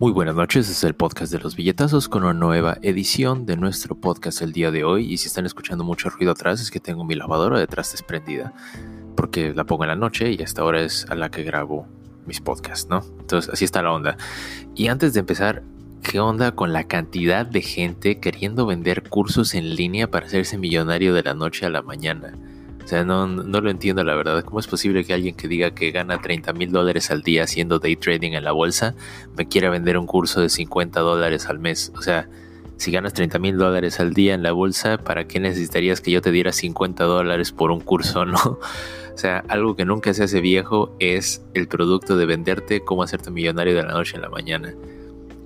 Muy buenas noches, es el podcast de los billetazos con una nueva edición de nuestro podcast el día de hoy. Y si están escuchando mucho ruido atrás, es que tengo mi lavadora detrás desprendida, porque la pongo en la noche y hasta ahora es a la que grabo mis podcasts, ¿no? Entonces, así está la onda. Y antes de empezar, ¿qué onda con la cantidad de gente queriendo vender cursos en línea para hacerse millonario de la noche a la mañana? O sea, no, lo entiendo la verdad. ¿Cómo es posible que alguien que diga que gana 30 mil dólares al día haciendo day trading en la bolsa me quiera vender un curso de 50 dólares al mes? O sea, si ganas 30 mil dólares al día en la bolsa, ¿para qué necesitarías que yo te diera 50 dólares por un curso, no? O sea, algo que nunca se hace viejo es el producto de venderte cómo hacerte millonario de la noche a la mañana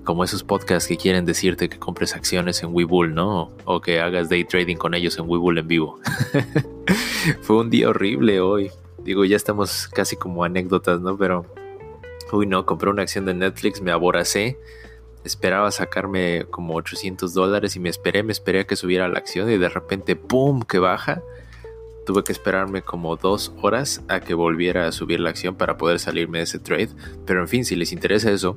como esos podcasts que quieren decirte que compres acciones en Webull, ¿no? O que hagas day trading con ellos en Webull en vivo. Fue un día horrible hoy. Digo, ya estamos casi como anécdotas, ¿no? Pero, uy, no, compré una acción de Netflix, me aboracé. Esperaba sacarme como 800 dólares y me esperé, me esperé a que subiera la acción y de repente, ¡pum!, que baja. Tuve que esperarme como dos horas a que volviera a subir la acción para poder salirme de ese trade. Pero en fin, si les interesa eso,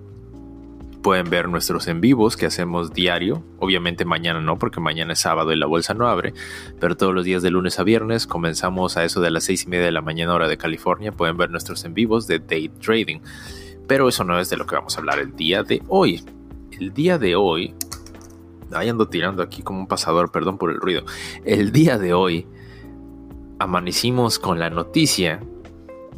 pueden ver nuestros en vivos que hacemos diario. Obviamente mañana no, porque mañana es sábado y la bolsa no abre. Pero todos los días de lunes a viernes comenzamos a eso de las seis y media de la mañana hora de California. Pueden ver nuestros en vivos de day trading. Pero eso no es de lo que vamos a hablar el día de hoy. El día de hoy... Ahí ando tirando aquí como un pasador, perdón por el ruido. El día de hoy amanecimos con la noticia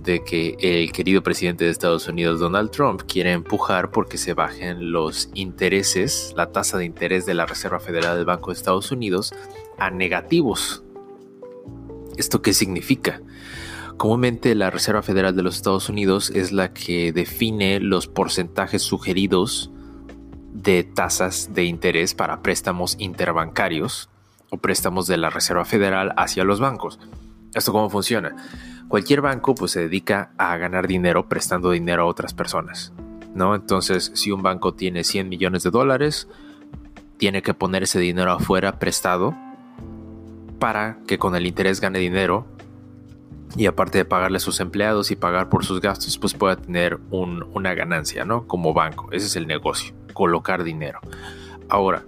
de que el querido presidente de Estados Unidos, Donald Trump, quiere empujar porque se bajen los intereses, la tasa de interés de la Reserva Federal del Banco de Estados Unidos a negativos. ¿Esto qué significa? Comúnmente la Reserva Federal de los Estados Unidos es la que define los porcentajes sugeridos de tasas de interés para préstamos interbancarios o préstamos de la Reserva Federal hacia los bancos. ¿Esto cómo funciona? Cualquier banco pues se dedica a ganar dinero prestando dinero a otras personas, ¿no? Entonces, si un banco tiene 100 millones de dólares, tiene que poner ese dinero afuera prestado para que con el interés gane dinero y aparte de pagarle a sus empleados y pagar por sus gastos, pues pueda tener una ganancia, ¿no? Como banco. Ese es el negocio, colocar dinero. Ahora,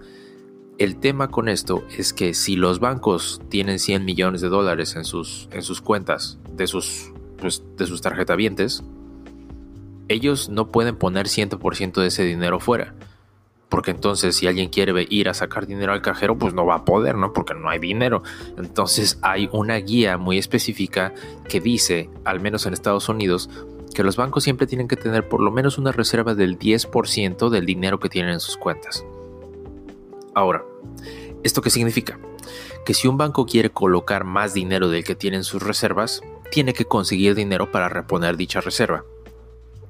el tema con esto es que si los bancos tienen 100 millones de dólares en sus, en sus cuentas de sus, pues, de sus tarjetavientes, ellos no pueden poner 100% de ese dinero fuera. Porque entonces si alguien quiere ir a sacar dinero al cajero, pues no va a poder, ¿no? Porque no hay dinero. Entonces hay una guía muy específica que dice, al menos en Estados Unidos, que los bancos siempre tienen que tener por lo menos una reserva del 10% del dinero que tienen en sus cuentas. Ahora, ¿esto qué significa? Que si un banco quiere colocar más dinero del que tiene en sus reservas, tiene que conseguir dinero para reponer dicha reserva.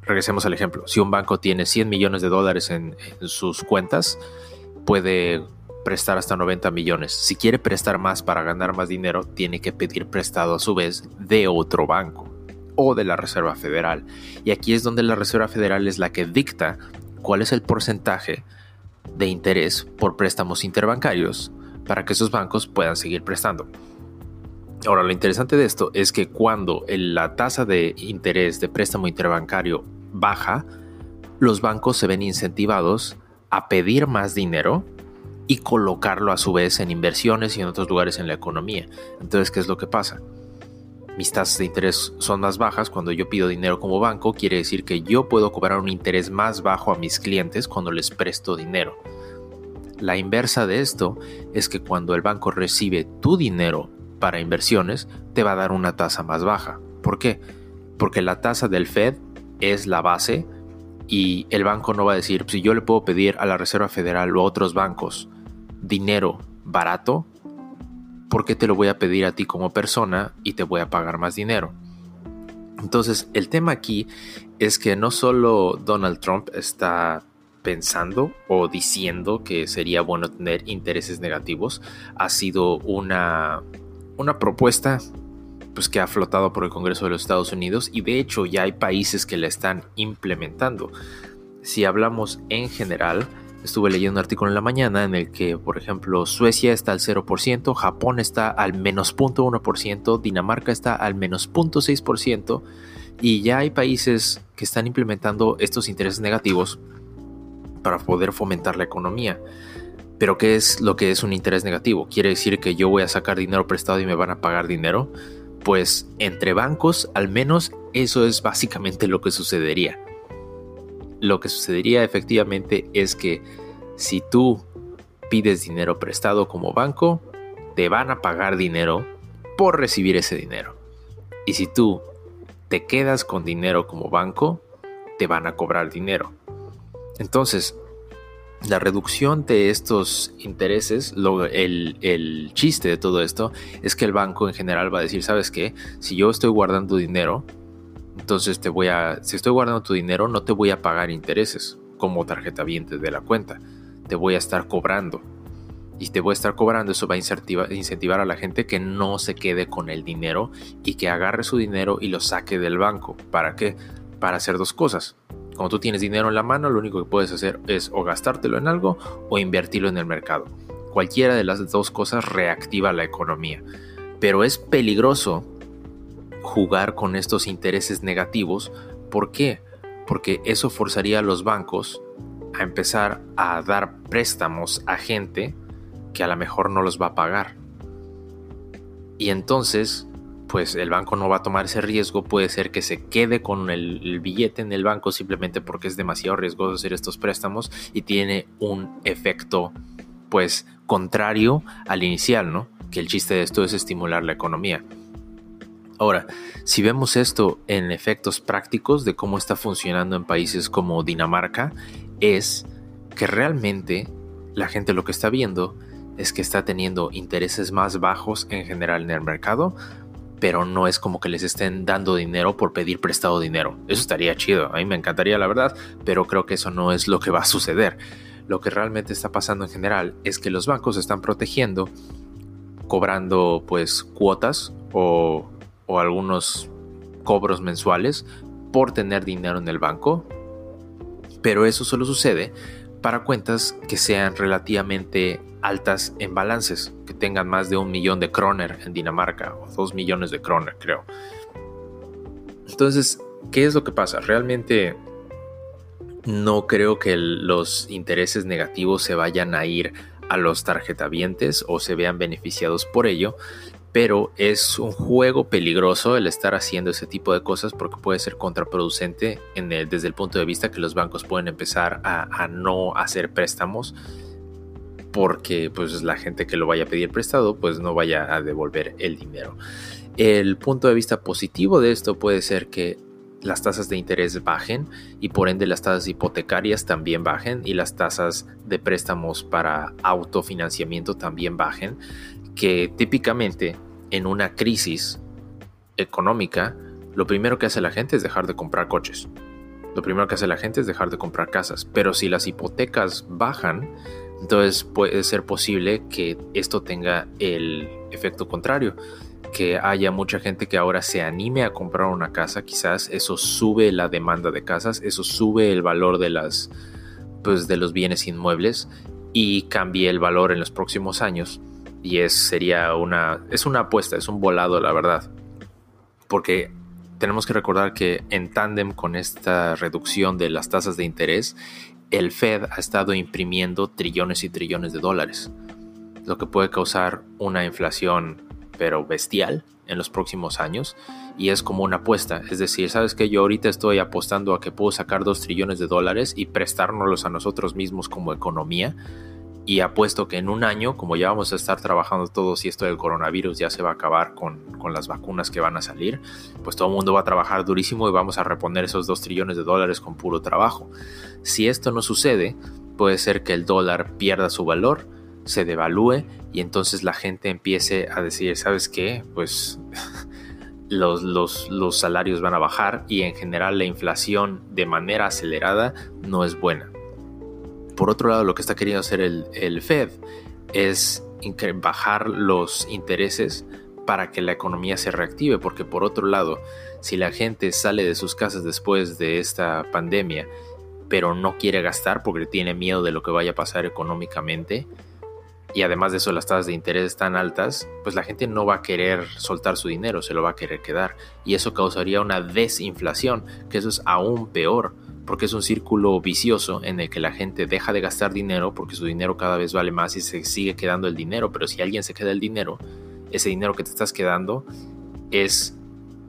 Regresemos al ejemplo. Si un banco tiene 100 millones de dólares en, sus cuentas, puede prestar hasta 90 millones. Si quiere prestar más para ganar más dinero, tiene que pedir prestado a su vez de otro banco o de la Reserva Federal. Y aquí es donde la Reserva Federal es la que dicta cuál es el porcentaje de interés por préstamos interbancarios para que esos bancos puedan seguir prestando. Ahora, lo interesante de esto es que cuando la tasa de interés de préstamo interbancario baja, los bancos se ven incentivados a pedir más dinero y colocarlo a su vez en inversiones y en otros lugares en la economía. Entonces, ¿qué es lo que pasa? Mis tasas de interés son más bajas cuando yo pido dinero como banco, quiere decir que yo puedo cobrar un interés más bajo a mis clientes cuando les presto dinero. La inversa de esto es que cuando el banco recibe tu dinero para inversiones, te va a dar una tasa más baja. ¿Por qué? Porque la tasa del Fed es la base y el banco no va a decir, si yo le puedo pedir a la Reserva Federal o a otros bancos dinero barato, ¿por qué te lo voy a pedir a ti como persona y te voy a pagar más dinero? Entonces, el tema aquí es que no solo Donald Trump está pensando o diciendo que sería bueno tener intereses negativos, ha sido una, una propuesta pues, que ha flotado por el Congreso de los Estados Unidos y de hecho ya hay países que la están implementando. Si hablamos en general, Estuve leyendo un artículo en la mañana en el que, por ejemplo, Suecia está al 0%, Japón está al menos 0.1%, Dinamarca está al menos 0.6% y ya hay países que están implementando estos intereses negativos para poder fomentar la economía. Pero ¿qué es lo que es un interés negativo? ¿Quiere decir que yo voy a sacar dinero prestado y me van a pagar dinero? Pues entre bancos, al menos eso es básicamente lo que sucedería. Lo que sucedería efectivamente es que si tú pides dinero prestado como banco, te van a pagar dinero por recibir ese dinero. Y si tú te quedas con dinero como banco, te van a cobrar dinero. Entonces, la reducción de estos intereses, el, chiste de todo esto es que el banco en general va a decir, ¿sabes qué? Si yo estoy guardando dinero, entonces te voy a, si estoy guardando tu dinero, no te voy a pagar intereses como tarjeta viente de la cuenta, te voy a estar cobrando. Y te voy a estar cobrando, eso va a incentivar, a la gente que no se quede con el dinero y que agarre su dinero y lo saque del banco. ¿Para qué? Para hacer dos cosas cuando tú tienes dinero en la mano, lo único que puedes hacer es o gastártelo en algo o invertirlo en el mercado. Cualquiera de las dos cosas reactiva la economía. Pero es peligroso jugar con estos intereses negativos. ¿Por qué? Porque eso forzaría a los bancos a empezar a dar préstamos a gente que a lo mejor no los va a pagar. Y entonces pues el banco no va a tomar ese riesgo, puede ser que se quede con el, billete en el banco simplemente porque es demasiado riesgoso hacer estos préstamos y tiene un efecto pues contrario al inicial, ¿no? Que el chiste de esto es estimular la economía. Ahora, si vemos esto en efectos prácticos de cómo está funcionando en países como Dinamarca, es que realmente la gente lo que está viendo es que está teniendo intereses más bajos en general en el mercado, pero no es como que les estén dando dinero por pedir prestado dinero. Eso estaría chido, a mí me encantaría la verdad, pero creo que eso no es lo que va a suceder. Lo que realmente está pasando en general es que los bancos están protegiendo, cobrando pues cuotas o, o algunos cobros mensuales por tener dinero en el banco, pero eso solo sucede para cuentas que sean relativamente altas en balances, que tengan más de un millón de kroner en Dinamarca, o dos millones de kroner, creo. Entonces, ¿qué es lo que pasa? Realmente no creo que los intereses negativos se vayan a ir a los tarjetavientes o se vean beneficiados por ello, pero es un juego peligroso el estar haciendo ese tipo de cosas porque puede ser contraproducente desde el punto de vista que los bancos pueden empezar a, a no hacer préstamos porque pues la gente que lo vaya a pedir prestado pues no vaya a devolver el dinero. El punto de vista positivo de esto puede ser que las tasas de interés bajen y por ende las tasas hipotecarias también bajen y las tasas de préstamos para autofinanciamiento también bajen, que típicamente en una crisis económica lo primero que hace la gente es dejar de comprar coches. Lo primero que hace la gente es dejar de comprar casas, pero si las hipotecas bajan, entonces puede ser posible que esto tenga el efecto contrario, que haya mucha gente que ahora se anime a comprar una casa, quizás. Eso sube la demanda de casas, eso sube el valor de las pues de los bienes inmuebles y cambie el valor en los próximos años y es sería una es una apuesta, es un volado la verdad. Porque tenemos que recordar que en tándem con esta reducción de las tasas de interés el Fed ha estado imprimiendo trillones y trillones de dólares, lo que puede causar una inflación pero bestial en los próximos años y es como una apuesta, es decir, sabes que yo ahorita estoy apostando a que puedo sacar dos trillones de dólares y prestárnoslos a nosotros mismos como economía y apuesto que en un año, como ya vamos a estar trabajando todos y esto del coronavirus ya se va a acabar con, las vacunas que van a salir, pues todo el mundo va a trabajar durísimo y vamos a reponer esos 2 trillones de dólares con puro trabajo. Si esto no sucede, puede ser que el dólar pierda su valor, se devalúe y entonces la gente empiece a decir, ¿sabes qué? Pues los, los, los salarios van a bajar y en general la inflación de manera acelerada no es buena por otro lado, lo que está queriendo hacer el, Fed es bajar los intereses para que la economía se reactive, porque por otro lado, si la gente sale de sus casas después de esta pandemia, pero no quiere gastar porque tiene miedo de lo que vaya a pasar económicamente, y además de eso las tasas de interés están altas, pues la gente no va a querer soltar su dinero, se lo va a querer quedar, y eso causaría una desinflación, que eso es aún peor, porque es un círculo vicioso en el que la gente deja de gastar dinero porque su dinero cada vez vale más y se sigue quedando el dinero, pero si alguien se queda el dinero, ese dinero que te estás quedando es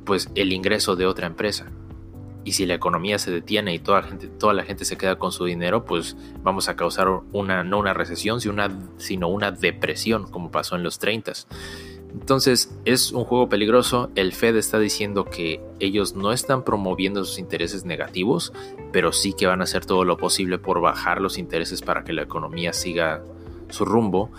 pues el ingreso de otra empresa. Y si la economía se detiene y toda la gente, toda la gente se queda con su dinero, pues vamos a causar una, no una recesión, sino una, sino una depresión, como pasó en los 30. Entonces es un juego peligroso. El Fed está diciendo que ellos no están promoviendo sus intereses negativos, pero sí que van a hacer todo lo posible por bajar los intereses para que la economía siga su rumbo.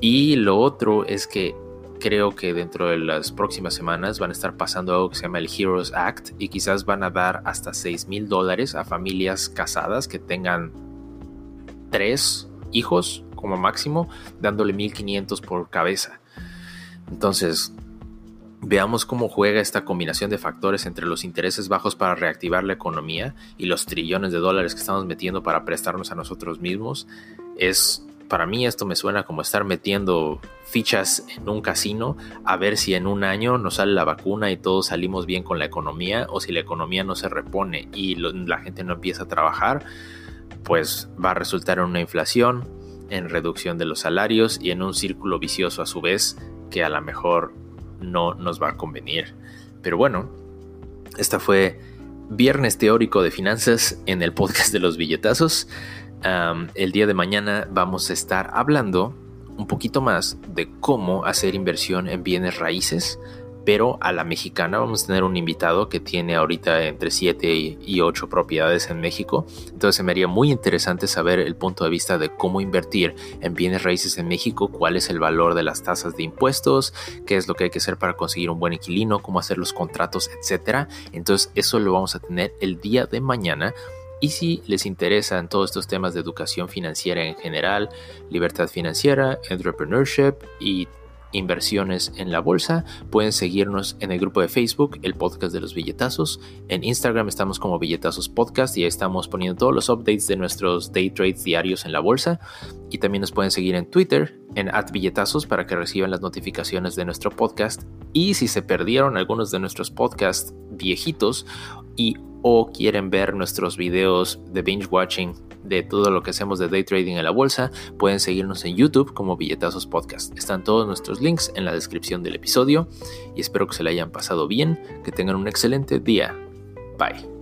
Y lo otro es que creo que dentro de las próximas semanas van a estar pasando algo que se llama el Heroes Act y quizás van a dar hasta 6 mil dólares a familias casadas que tengan tres hijos como máximo, dándole 1500 por cabeza. Entonces, veamos cómo juega esta combinación de factores entre los intereses bajos para reactivar la economía y los trillones de dólares que estamos metiendo para prestarnos a nosotros mismos. Es para mí esto me suena como estar metiendo fichas en un casino a ver si en un año nos sale la vacuna y todos salimos bien con la economía o si la economía no se repone y la gente no empieza a trabajar, pues va a resultar en una inflación, en reducción de los salarios y en un círculo vicioso a su vez que a lo mejor no nos va a convenir. Pero bueno, esta fue Viernes Teórico de Finanzas en el podcast de los billetazos. el día de mañana vamos a estar hablando un poquito más de cómo hacer inversión en bienes raíces pero a la mexicana vamos a tener un invitado que tiene ahorita entre 7 y 8 propiedades en México. Entonces me haría muy interesante saber el punto de vista de cómo invertir en bienes raíces en México, cuál es el valor de las tasas de impuestos, qué es lo que hay que hacer para conseguir un buen inquilino, cómo hacer los contratos, etc. Entonces eso lo vamos a tener el día de mañana. Y si les interesan todos estos temas de educación financiera en general, libertad financiera, entrepreneurship y inversiones en la bolsa, pueden seguirnos en el grupo de Facebook, el podcast de los billetazos. En Instagram estamos como billetazos podcast y ahí estamos poniendo todos los updates de nuestros day trades diarios en la bolsa. Y también nos pueden seguir en Twitter, en billetazos para que reciban las notificaciones de nuestro podcast. Y si se perdieron algunos de nuestros podcasts viejitos y o quieren ver nuestros videos de binge watching de todo lo que hacemos de day trading en la bolsa, pueden seguirnos en YouTube como Billetazos Podcast. Están todos nuestros links en la descripción del episodio y espero que se le hayan pasado bien, que tengan un excelente día. Bye.